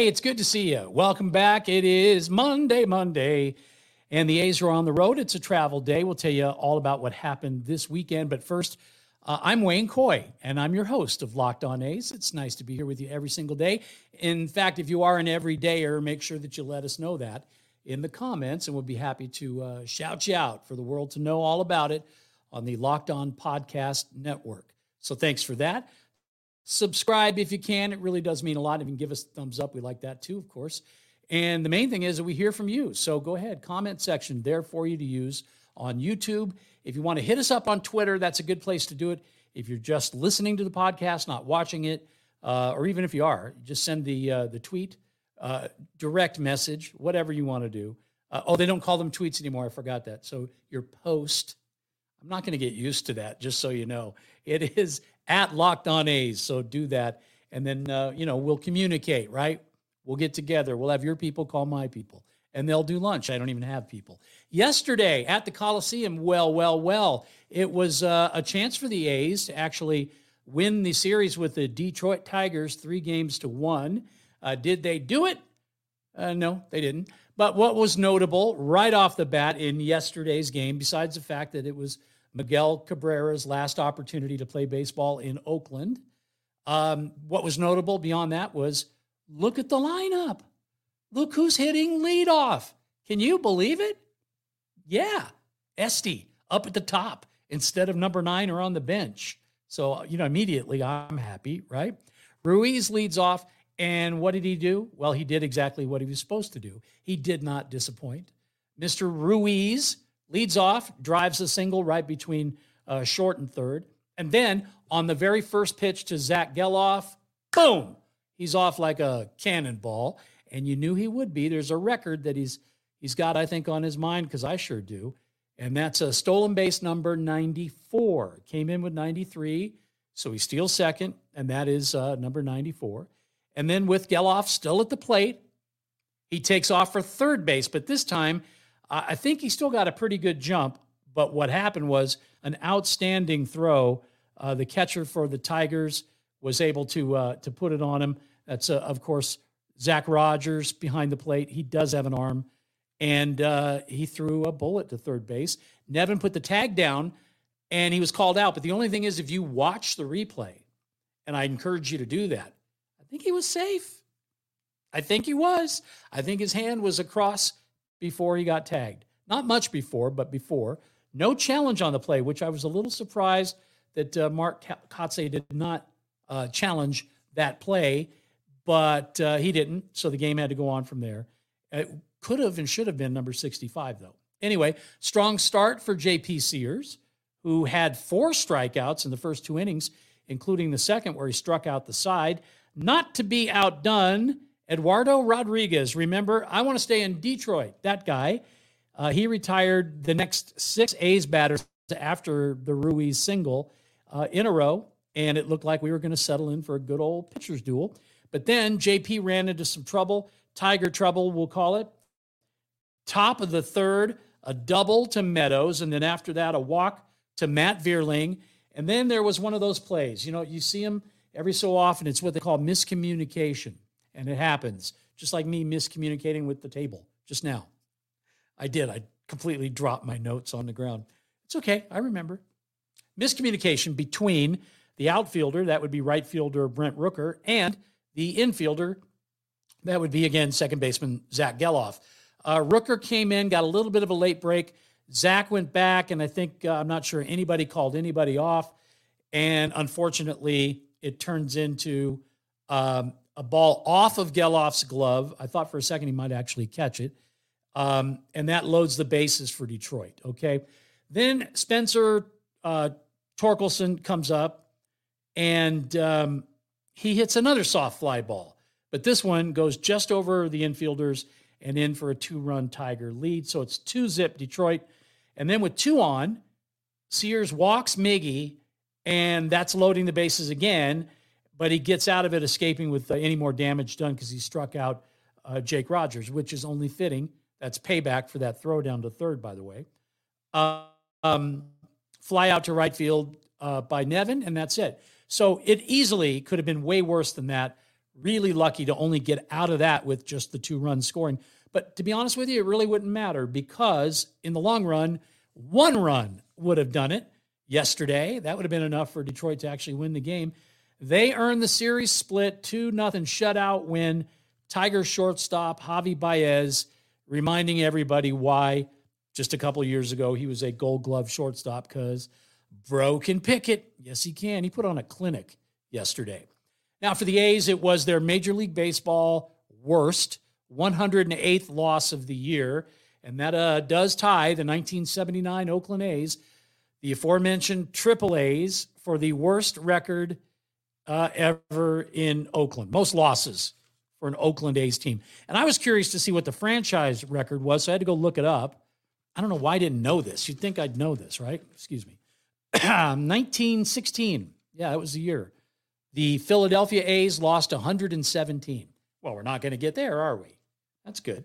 Hey, it's good to see you. Welcome back. It is Monday, Monday, and the A's are on the road. It's a travel day. We'll tell you all about what happened this weekend. But first, uh, I'm Wayne Coy, and I'm your host of Locked On A's. It's nice to be here with you every single day. In fact, if you are an everydayer, make sure that you let us know that in the comments, and we'll be happy to uh, shout you out for the world to know all about it on the Locked On Podcast Network. So thanks for that. Subscribe if you can. It really does mean a lot. If you can give us thumbs up, we like that too, of course. And the main thing is that we hear from you. So go ahead, comment section there for you to use on YouTube. If you want to hit us up on Twitter, that's a good place to do it. If you're just listening to the podcast, not watching it, uh, or even if you are, just send the uh, the tweet, uh, direct message, whatever you want to do. Uh, oh, they don't call them tweets anymore. I forgot that. So your post. I'm not going to get used to that, just so you know. It is at Locked On A's. So do that. And then, uh, you know, we'll communicate, right? We'll get together. We'll have your people call my people and they'll do lunch. I don't even have people. Yesterday at the Coliseum, well, well, well, it was uh, a chance for the A's to actually win the series with the Detroit Tigers, three games to one. Uh, did they do it? Uh, no, they didn't. But what was notable right off the bat in yesterday's game, besides the fact that it was Miguel Cabrera's last opportunity to play baseball in Oakland. Um, what was notable beyond that was look at the lineup. Look who's hitting leadoff. Can you believe it? Yeah, Esty up at the top instead of number nine or on the bench. So, you know, immediately I'm happy, right? Ruiz leads off. And what did he do? Well, he did exactly what he was supposed to do. He did not disappoint. Mr. Ruiz leads off, drives a single right between uh, short and third. And then on the very first pitch to Zach Gelof, boom, he's off like a cannonball. And you knew he would be. There's a record that he's he's got, I think, on his mind because I sure do. And that's a stolen base number 94. Came in with 93, so he steals second, and that is uh, number 94. And then with Gelof still at the plate, he takes off for third base, but this time I think he still got a pretty good jump, but what happened was an outstanding throw. Uh, the catcher for the Tigers was able to uh, to put it on him. That's uh, of course Zach Rogers behind the plate. He does have an arm, and uh, he threw a bullet to third base. Nevin put the tag down, and he was called out. But the only thing is, if you watch the replay, and I encourage you to do that, I think he was safe. I think he was. I think his hand was across before he got tagged. Not much before, but before. No challenge on the play, which I was a little surprised that uh, Mark Kotsay did not uh, challenge that play, but uh, he didn't. So the game had to go on from there. It could have and should have been number 65, though. Anyway, strong start for JP Sears, who had four strikeouts in the first two innings, including the second where he struck out the side. Not to be outdone, Eduardo Rodriguez, remember, I want to stay in Detroit. That guy, uh, he retired the next six A's batters after the Ruiz single uh, in a row, and it looked like we were going to settle in for a good old pitcher's duel. But then JP ran into some trouble, Tiger trouble, we'll call it. Top of the third, a double to Meadows, and then after that, a walk to Matt Vierling. And then there was one of those plays. You know, you see them every so often. It's what they call miscommunication and it happens, just like me miscommunicating with the table just now. I did. I completely dropped my notes on the ground. It's okay. I remember. Miscommunication between the outfielder, that would be right fielder Brent Rooker, and the infielder, that would be again second baseman Zach Gelof. Uh, Rooker came in, got a little bit of a late break. Zach went back, and I think uh, I'm not sure anybody called anybody off. And unfortunately, it turns into um, a ball off of Gelof's glove. I thought for a second he might actually catch it. Um, and that loads the bases for Detroit. Okay. Then Spencer uh, Torkelson comes up and um, he hits another soft fly ball. But this one goes just over the infielders and in for a two run Tiger lead. So it's two zip Detroit. And then with two on, Sears walks Miggy, and that's loading the bases again. But he gets out of it, escaping with uh, any more damage done because he struck out uh, Jake Rogers, which is only fitting. That's payback for that throw down to third, by the way. Uh, um, fly out to right field uh, by Nevin, and that's it. So it easily could have been way worse than that. Really lucky to only get out of that with just the two runs scoring. But to be honest with you, it really wouldn't matter because in the long run, one run would have done it yesterday. That would have been enough for Detroit to actually win the game. They earned the series split 2 nothing shutout win. Tiger shortstop Javi Baez reminding everybody why just a couple years ago he was a gold glove shortstop because bro can pick it. Yes, he can. He put on a clinic yesterday. Now, for the A's, it was their Major League Baseball worst 108th loss of the year. And that uh, does tie the 1979 Oakland A's, the aforementioned Triple A's, for the worst record uh, ever in Oakland. Most losses for an Oakland A's team. And I was curious to see what the franchise record was, so I had to go look it up. I don't know why I didn't know this. You'd think I'd know this, right? Excuse me. 1916. Yeah, that was the year. The Philadelphia A's lost 117. Well, we're not going to get there, are we? That's good.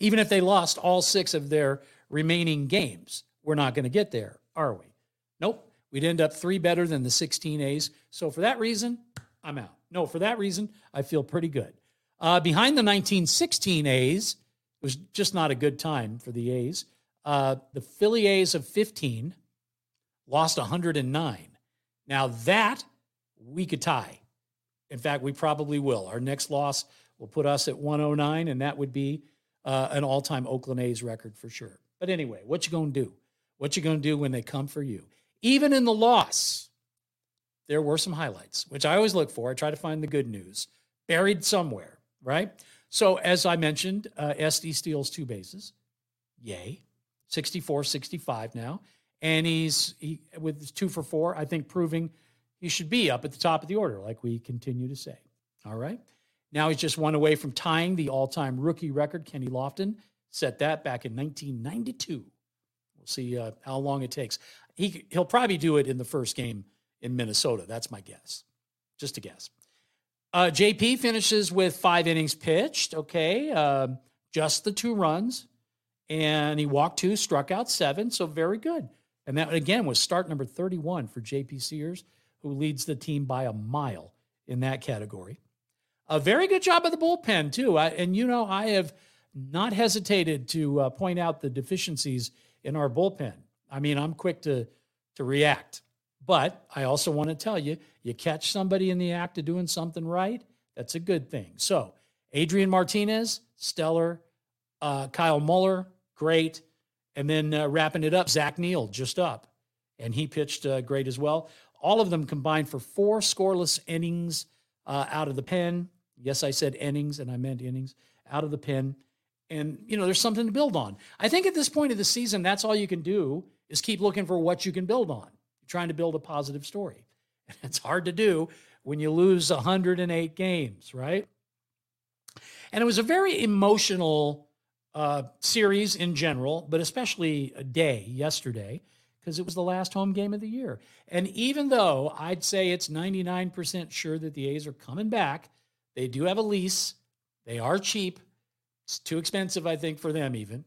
Even if they lost all six of their remaining games, we're not going to get there, are we? Nope. We'd end up three better than the 16 A's. So for that reason, I'm out. No, for that reason, I feel pretty good. Uh, behind the 1916 A's, it was just not a good time for the A's. Uh, the Philly A's of 15 lost 109. Now that we could tie. In fact, we probably will. Our next loss will put us at 109, and that would be uh, an all-time Oakland A's record for sure. But anyway, what you gonna do? What you gonna do when they come for you? Even in the loss, there were some highlights, which I always look for. I try to find the good news buried somewhere, right? So as I mentioned, uh, Esty steals two bases. Yay. 64 65 now. And he's he, with two for four, I think proving he should be up at the top of the order, like we continue to say. All right. Now he's just one away from tying the all time rookie record. Kenny Lofton set that back in 1992. We'll see uh, how long it takes. He, he'll probably do it in the first game in Minnesota. That's my guess. Just a guess. Uh, JP finishes with five innings pitched. Okay. Uh, just the two runs. And he walked two, struck out seven. So very good. And that, again, was start number 31 for JP Sears, who leads the team by a mile in that category. A very good job of the bullpen, too. I, and, you know, I have not hesitated to uh, point out the deficiencies in our bullpen. I mean, I'm quick to, to react. But I also want to tell you, you catch somebody in the act of doing something right, that's a good thing. So, Adrian Martinez, stellar. Uh, Kyle Muller, great. And then uh, wrapping it up, Zach Neal, just up. And he pitched uh, great as well. All of them combined for four scoreless innings uh, out of the pen. Yes, I said innings and I meant innings out of the pen. And, you know, there's something to build on. I think at this point of the season, that's all you can do is keep looking for what you can build on. You're trying to build a positive story. And it's hard to do when you lose 108 games, right? And it was a very emotional uh, series in general, but especially a day yesterday because it was the last home game of the year. And even though I'd say it's 99% sure that the A's are coming back, they do have a lease. They are cheap. It's too expensive, I think, for them even.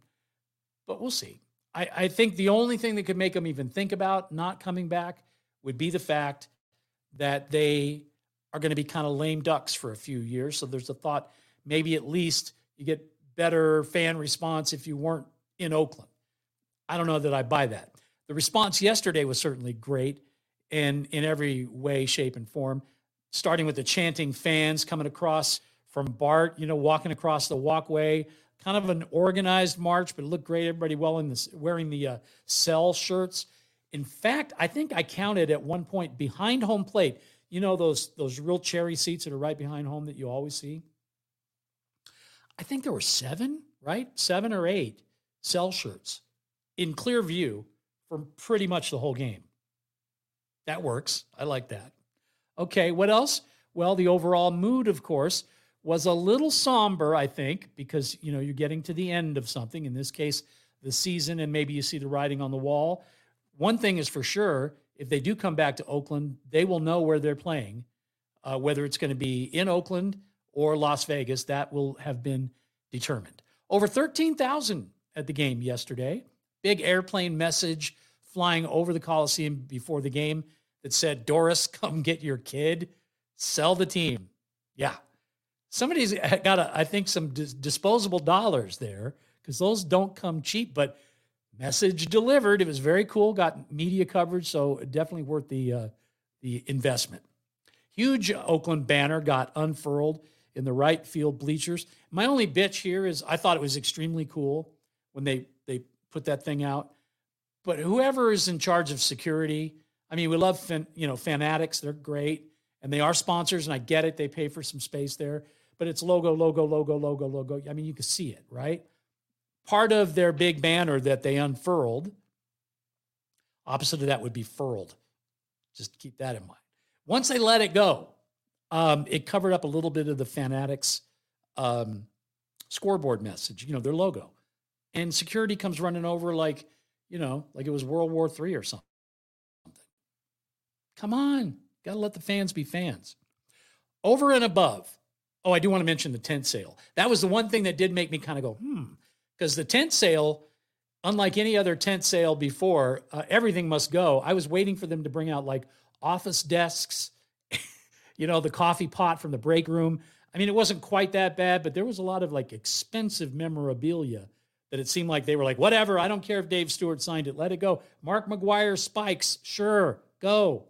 But we'll see. I, I think the only thing that could make them even think about not coming back would be the fact that they are going to be kind of lame ducks for a few years. So there's a thought maybe at least you get better fan response if you weren't in Oakland. I don't know that I buy that. The response yesterday was certainly great and in every way, shape, and form, starting with the chanting fans coming across from BART, you know, walking across the walkway, kind of an organized march, but it looked great. Everybody well in this, wearing the uh, cell shirts. In fact, I think I counted at one point behind home plate. You know those those real cherry seats that are right behind home that you always see. I think there were seven, right? Seven or eight cell shirts in clear view for pretty much the whole game. That works. I like that. Okay, what else? Well, the overall mood, of course, was a little somber, I think, because you know you're getting to the end of something. In this case, the season, and maybe you see the writing on the wall. One thing is for sure: if they do come back to Oakland, they will know where they're playing, uh, whether it's going to be in Oakland or Las Vegas. That will have been determined. Over 13,000 at the game yesterday. Big airplane message flying over the Coliseum before the game that said, Doris, come get your kid, sell the team. Yeah. Somebody's got, a, I think, some dis- disposable dollars there because those don't come cheap, but message delivered. It was very cool, got media coverage, so definitely worth the, uh, the investment. Huge Oakland banner got unfurled in the right field bleachers. My only bitch here is I thought it was extremely cool when they they put that thing out. But whoever is in charge of security, I mean, we love fan, you know fanatics; they're great, and they are sponsors, and I get it. They pay for some space there, but it's logo, logo, logo, logo, logo. I mean, you can see it, right? Part of their big banner that they unfurled. Opposite of that would be furled. Just keep that in mind. Once they let it go, um, it covered up a little bit of the fanatics um, scoreboard message, you know, their logo. And security comes running over like, you know, like it was World War III or something. Come on, got to let the fans be fans. Over and above, oh, I do want to mention the tent sale. That was the one thing that did make me kind of go, hmm, because the tent sale, unlike any other tent sale before, uh, everything must go. I was waiting for them to bring out like office desks, you know, the coffee pot from the break room. I mean, it wasn't quite that bad, but there was a lot of like expensive memorabilia that it seemed like they were like, whatever, I don't care if Dave Stewart signed it, let it go. Mark McGwire spikes, sure, go.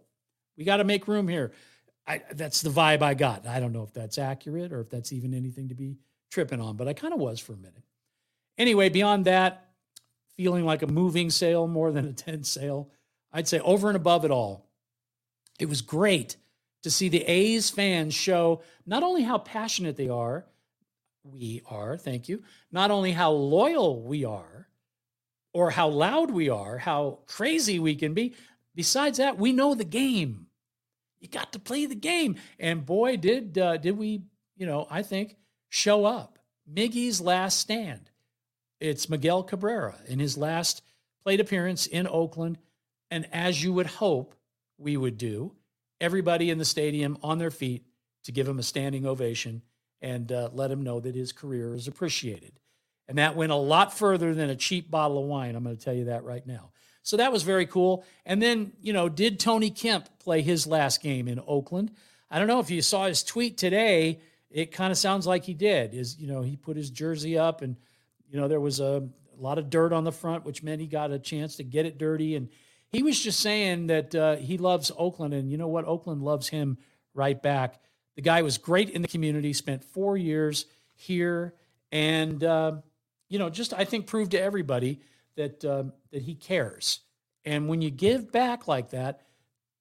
We got to make room here. I, that's the vibe I got. I don't know if that's accurate or if that's even anything to be tripping on, but I kind of was for a minute. Anyway, beyond that, feeling like a moving sale more than a tent sale, I'd say over and above it all, it was great to see the A's fans show not only how passionate they are, we are, thank you, not only how loyal we are, or how loud we are, how crazy we can be. Besides that, we know the game. You got to play the game, and boy, did uh, did we, you know, I think show up. Miggy's last stand. It's Miguel Cabrera in his last plate appearance in Oakland, and as you would hope we would do, everybody in the stadium on their feet to give him a standing ovation and uh, let him know that his career is appreciated. And that went a lot further than a cheap bottle of wine. I'm going to tell you that right now. So that was very cool. And then, you know, did Tony Kemp play his last game in Oakland? I don't know if you saw his tweet today. It kind of sounds like he did. Is you know he put his jersey up, and you know there was a, a, lot of dirt on the front, which meant he got a chance to get it dirty. And he was just saying that uh, he loves Oakland, and you know what? Oakland loves him right back. The guy was great in the community, spent four years here, and uh, you know, just I think proved to everybody that uh, that he cares. And when you give back like that,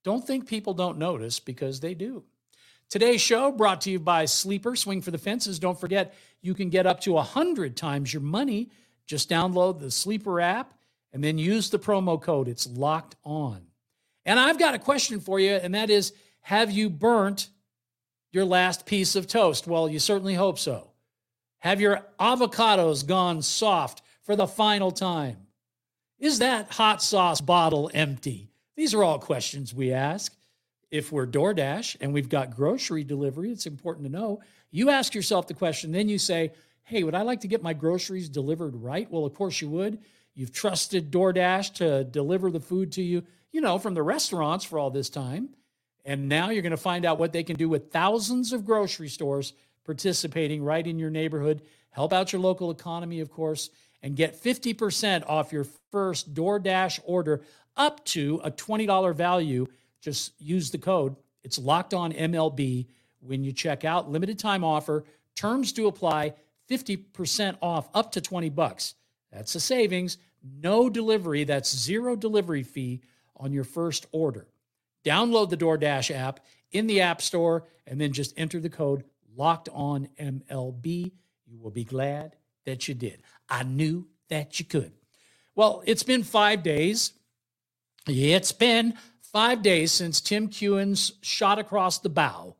don't think people don't notice because they do. Today's show brought to you by Sleeper Swing for the Fences. Don't forget, you can get up to 100 times your money. Just download the Sleeper app and then use the promo code. It's locked on. And I've got a question for you, and that is Have you burnt your last piece of toast? Well, you certainly hope so. Have your avocados gone soft for the final time? Is that hot sauce bottle empty? These are all questions we ask. If we're DoorDash and we've got grocery delivery, it's important to know. You ask yourself the question, then you say, Hey, would I like to get my groceries delivered right? Well, of course you would. You've trusted DoorDash to deliver the food to you, you know, from the restaurants for all this time. And now you're going to find out what they can do with thousands of grocery stores participating right in your neighborhood. Help out your local economy, of course, and get 50% off your first DoorDash order up to a $20 value. Just use the code. It's locked on MLB when you check out. Limited time offer. Terms do apply. 50% off up to 20 bucks. That's a savings. No delivery. That's zero delivery fee on your first order. Download the DoorDash app in the App Store and then just enter the code locked on MLB. You will be glad that you did. I knew that you could. Well, it's been five days. It's been five days since Tim Keown's shot across the bow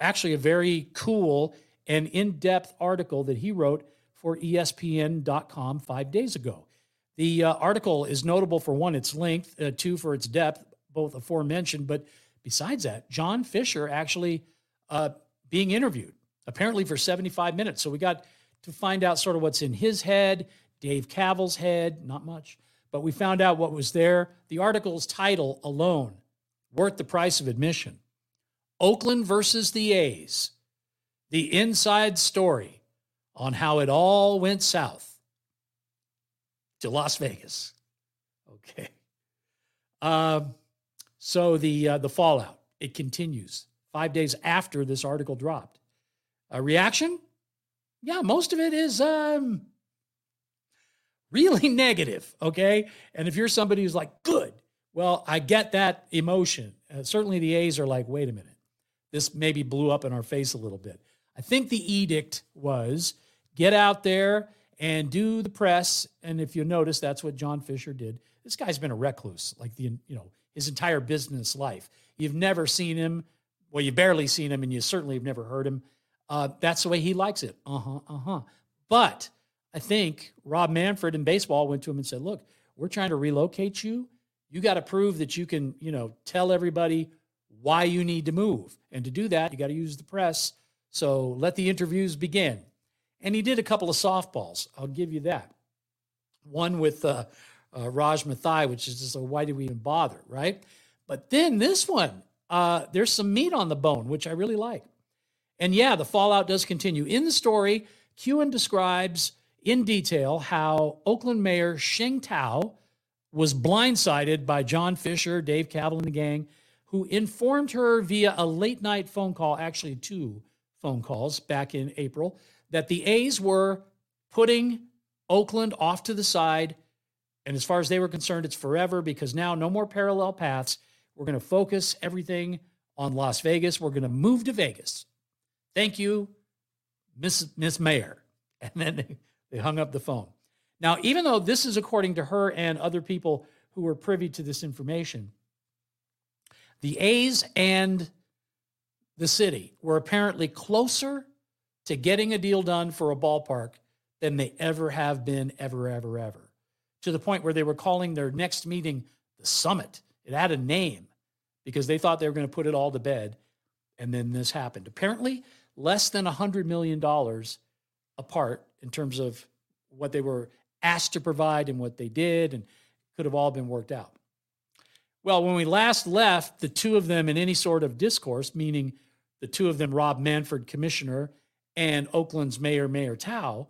actually a very cool and in depth article that he wrote for ESPN.com five days ago. The uh, article is notable for one, its length, uh, two, for its depth, both aforementioned. But besides that, John Fisher actually uh, being interviewed, apparently for 75 minutes. So we got to find out sort of what's in his head, Dave Kaval's head, not much, but we found out what was there. The article's title alone, worth the price of admission. Oakland versus the A's, the inside story on how it all went south to Las Vegas. Okay. Um, so the uh, the fallout it continues five days after this article dropped. A reaction? Yeah, most of it is um, really negative. Okay, and if you're somebody who's like, good, well, I get that emotion. Uh, certainly, the A's are like, wait a minute, this maybe blew up in our face a little bit. I think the edict was get out there and do the press. And if you notice, that's what John Fisher did. This guy's been a recluse, like the you know his entire business life. You've never seen him. Well, you've barely seen him, and you certainly have never heard him. Uh, that's the way he likes it. Uh huh. Uh huh. But I think Rob Manfred in baseball went to him and said, "Look, we're trying to relocate you. You got to prove that you can, you know, tell everybody why you need to move. And to do that, you got to use the press. So let the interviews begin." And he did a couple of softballs. I'll give you that. One with uh, uh, Raj Mathai, which is just why did we even bother, right? But then this one, uh, there's some meat on the bone, which I really like. And yeah, the fallout does continue. In the story, Keown describes in detail how Oakland Mayor Sheng Thao was blindsided by John Fisher, Dave Kaval, and the gang, who informed her via a late night phone call, actually, two phone calls back in April, that the A's were putting Oakland off to the side. And as far as they were concerned, it's forever because now no more parallel paths. We're going to focus everything on Las Vegas. We're going to move to Vegas. Thank you, Miss, Miss Mayor. And then they, they hung up the phone. Now, even though this is according to her and other people who were privy to this information, the A's and the city were apparently closer to getting a deal done for a ballpark than they ever have been, ever, ever, ever. To the point where they were calling their next meeting the summit. It had a name because they thought they were going to put it all to bed. And then this happened. Apparently, less than $100 million apart in terms of what they were asked to provide and what they did, and could have all been worked out. Well, when we last left the two of them in any sort of discourse, meaning the two of them, Rob Manfred, commissioner, and Oakland's mayor, Mayor Thao,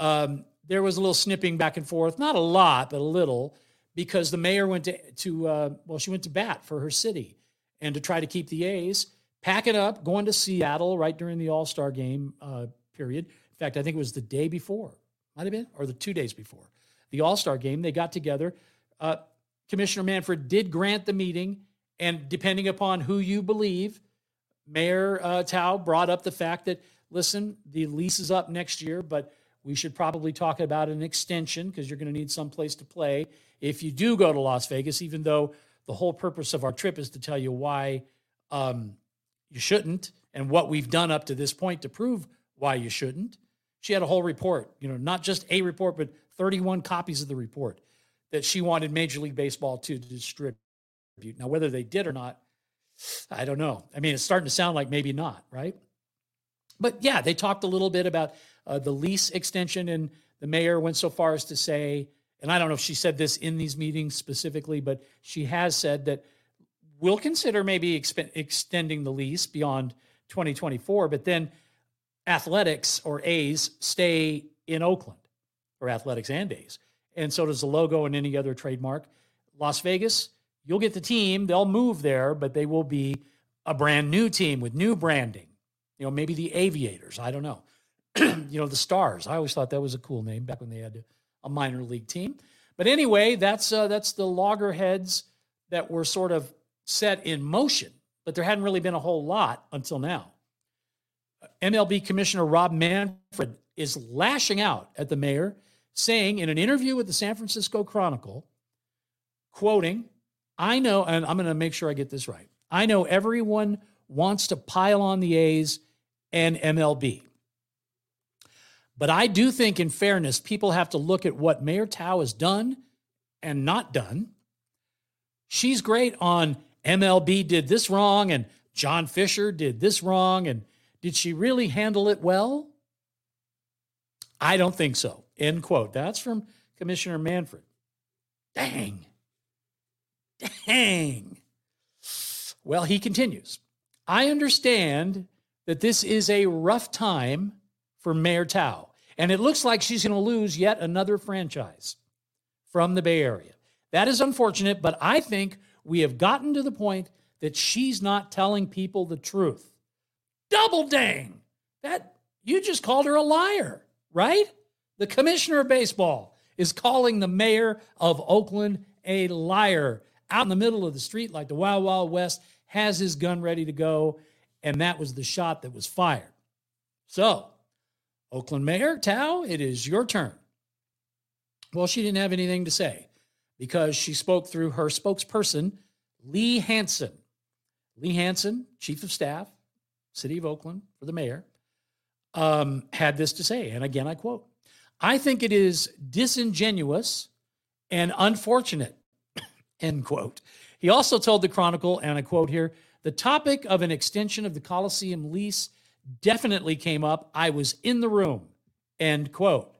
um, there was a little snipping back and forth, not a lot, but a little, because the mayor went to, to uh, well, she went to bat for her city and to try to keep the A's, packing up, going to Seattle right during the All Star game uh, period. In fact, I think it was the day before, might have been, or the two days before the All Star game. They got together. Uh, Commissioner Manfred did grant the meeting, and depending upon who you believe, Mayor uh, Thao brought up the fact that listen, the lease is up next year, but we should probably talk about an extension because you're going to need some place to play if you do go to Las Vegas, even though the whole purpose of our trip is to tell you why um, you shouldn't and what we've done up to this point to prove why you shouldn't. She had a whole report, you know, not just a report, but 31 copies of the report that she wanted Major League Baseball to distribute. Now, whether they did or not, I don't know. I mean, it's starting to sound like maybe not, right? But yeah, they talked a little bit about uh, the lease extension, and the mayor went so far as to say, and I don't know if she said this in these meetings specifically, but she has said that we'll consider maybe exp- extending the lease beyond 2024, but then athletics or A's stay in Oakland, or athletics and A's. And so does the logo and any other trademark. Las Vegas, you'll get the team, they'll move there, but they will be a brand new team with new branding you know, maybe the Aviators. I don't know. you know, the Stars. I always thought that was a cool name back when they had a minor league team. But anyway, that's uh, that's the loggerheads that were sort of set in motion, but there hadn't really been a whole lot until now. MLB Commissioner Rob Manfred is lashing out at the mayor, saying in an interview with the San Francisco Chronicle, quoting, I know, and I'm going to make sure I get this right. I know everyone wants to pile on the A's and MLB. But I do think, in fairness, people have to look at what Mayor Thao has done and not done. She's great on MLB did this wrong and John Fisher did this wrong. And did she really handle it well? I don't think so. End quote. That's from Commissioner Manfred. Dang. Dang. Well, he continues. I understand that this is a rough time for Mayor Thao, and it looks like she's going to lose yet another franchise from the Bay Area. That is unfortunate, but I think we have gotten to the point that she's not telling people the truth. Double dang. That you just called her a liar, right? The commissioner of baseball is calling the mayor of Oakland a liar out in the middle of the street like the Wild Wild West, has his gun ready to go, and that was the shot that was fired. So, Oakland Mayor Thao, it is your turn. Well, she didn't have anything to say because she spoke through her spokesperson, Leigh Hanson. Leigh Hanson, chief of staff, city of Oakland for the mayor, um, had this to say. And again, I quote I think it is disingenuous and unfortunate, end quote. He also told the Chronicle, and I quote here the topic of an extension of the Coliseum lease definitely came up. I was in the room, end quote.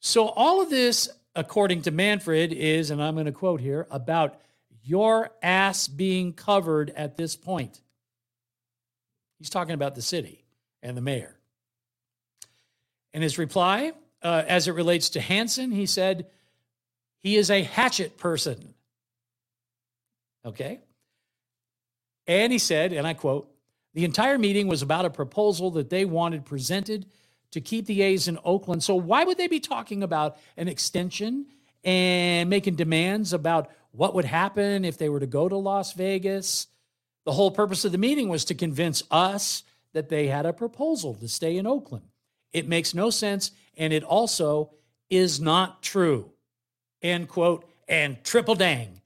So, all of this, according to Manfred, is, and I'm going to quote here, about your ass being covered at this point. He's talking about the city and the mayor. In his reply, uh, as it relates to Hanson, he said, he is a hatchet person. Okay? And he said, and I quote, the entire meeting was about a proposal that they wanted presented to keep the A's in Oakland. So why would they be talking about an extension and making demands about what would happen if they were to go to Las Vegas. The whole purpose of the meeting was to convince us that they had a proposal to stay in Oakland. It makes no sense, and it also is not true. End quote, and triple dang.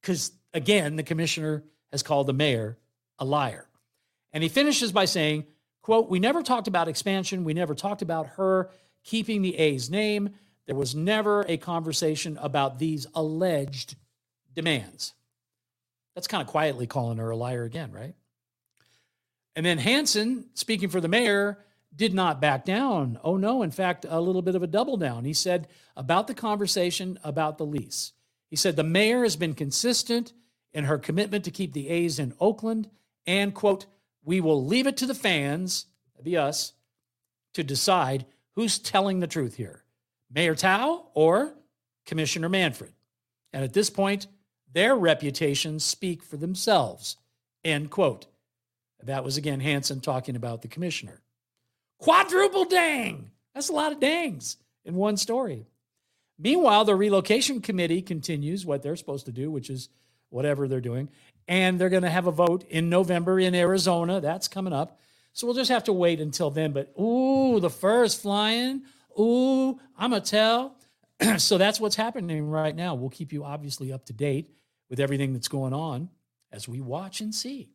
Because again, the commissioner has called the mayor a liar. And he finishes by saying, quote, we never talked about expansion. We never talked about her keeping the A's name. There was never a conversation about these alleged demands. That's kind of quietly calling her a liar again, right? And then Hanson, speaking for the mayor, did not back down. Oh, no. In fact, a little bit of a double down. He said about the conversation about the lease. He said the mayor has been consistent in her commitment to keep the A's in Oakland and, quote, we will leave it to the fans, be us, to decide who's telling the truth here Mayor Thao or Commissioner Manfred. And at this point, their reputations speak for themselves. End quote. That was again Hanson talking about the commissioner. Quadruple dang. That's a lot of dangs in one story. Meanwhile, the relocation committee continues what they're supposed to do, which is whatever they're doing. And they're going to have a vote in November in Arizona. That's coming up. So we'll just have to wait until then. But ooh, the fur is flying. Ooh, I'm to tell. so that's what's happening right now. We'll keep you obviously up to date with everything that's going on as we watch and see.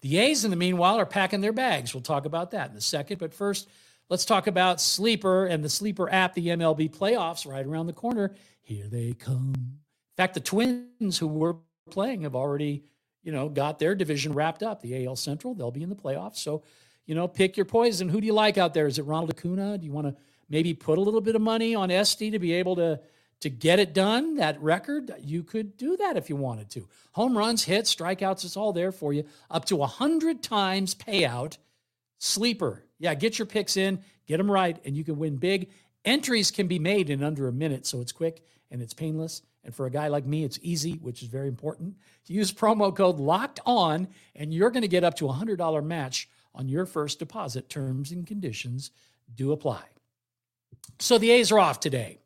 The A's, in the meanwhile, are packing their bags. We'll talk about that in a second. But first, let's talk about Sleeper and the Sleeper app, the MLB playoffs right around the corner. Here they come. In fact, the Twins, who were playing, have already, you know, got their division wrapped up. The AL Central, they'll be in the playoffs. So, you know, pick your poison. Who do you like out there? Is it Ronald Acuna? Do you want to maybe put a little bit of money on Esty to be able to to get it done, that record, you could do that if you wanted to. Home runs, hits, strikeouts, it's all there for you. Up to a 100 times payout. Sleeper. Yeah, get your picks in, get them right, and you can win big. Entries can be made in under a minute, so it's quick and it's painless. And for a guy like me, it's easy, which is very important. To use promo code LOCKED ON, and you're going to get up to a $100 match on your first deposit. Terms and conditions do apply. So the A's are off today.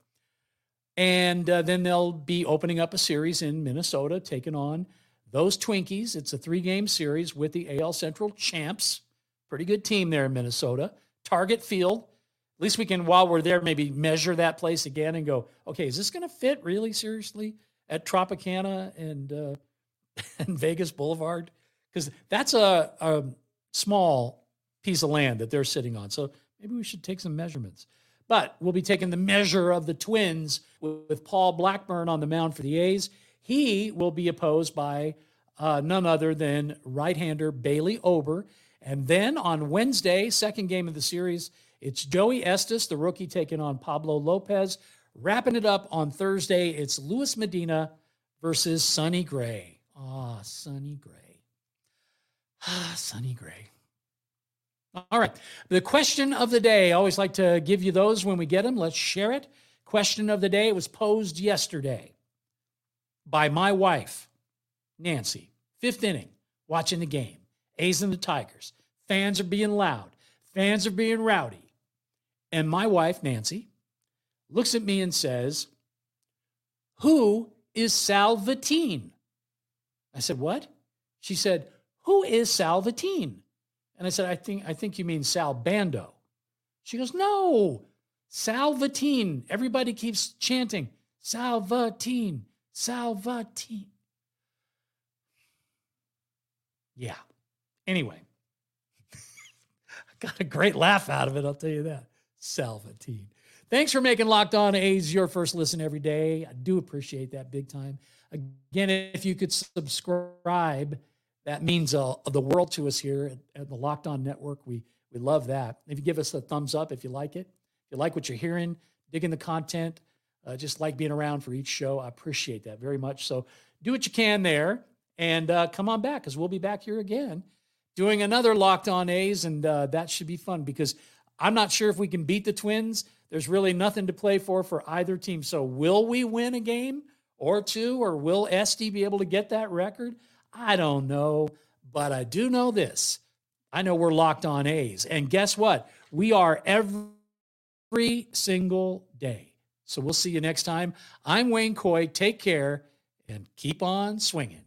And uh, then they'll be opening up a series in Minnesota, taking on those Twinkies. It's a three game series with the AL Central champs. Pretty good team there in Minnesota. Target Field. At least we can, while we're there, maybe measure that place again and go, okay, is this going to fit really seriously at Tropicana and uh, and Vegas Boulevard? Because that's a, a small piece of land that they're sitting on. So maybe we should take some measurements. But we'll be taking the measure of the Twins with, Paul Blackburn on the mound for the A's. He will be opposed by uh, none other than right hander Bailey Ober. And then on Wednesday, second game of the series, it's Joey Estes, the rookie, taking on Pablo Lopez. Wrapping it up on Thursday, it's Luis Medina versus Sonny Gray. Ah, Sonny Gray. Ah, Sonny Gray. All right. The question of the day. I always like to give you those when we get them. Let's share it. Question of the day was posed yesterday by my wife, Nancy. Fifth inning, watching the game. A's and the Tigers. Fans are being loud. Fans are being rowdy. And my wife, Nancy, looks at me and says, Who is Salvatine? I said, What? She said, Who is Salvatine? And I said, I think, I think you mean Sal Bando. She goes, No, Salvatine. Everybody keeps chanting, Salvatine, Salvatine. Yeah. Anyway, I got a great laugh out of it, I'll tell you that. Salvatine. Thanks for making Locked On A's your first listen every day. I do appreciate that big time. Again, if you could subscribe, that means uh, the world to us here at, at the Locked On Network. We we love that. If you give us a thumbs up if you like it, if you like what you're hearing, digging the content, uh, just like being around for each show, I appreciate that very much. So do what you can there, and uh, come on back because we'll be back here again doing another Locked On A's, and uh, that should be fun because I'm not sure if we can beat the Twins. There's really nothing to play for for either team. So will we win a game or two, or will Esty be able to get that record? I don't know, but I do know this. I know we're locked on A's. And guess what? We are every single day. So we'll see you next time. I'm Wayne Coy. Take care and keep on swinging.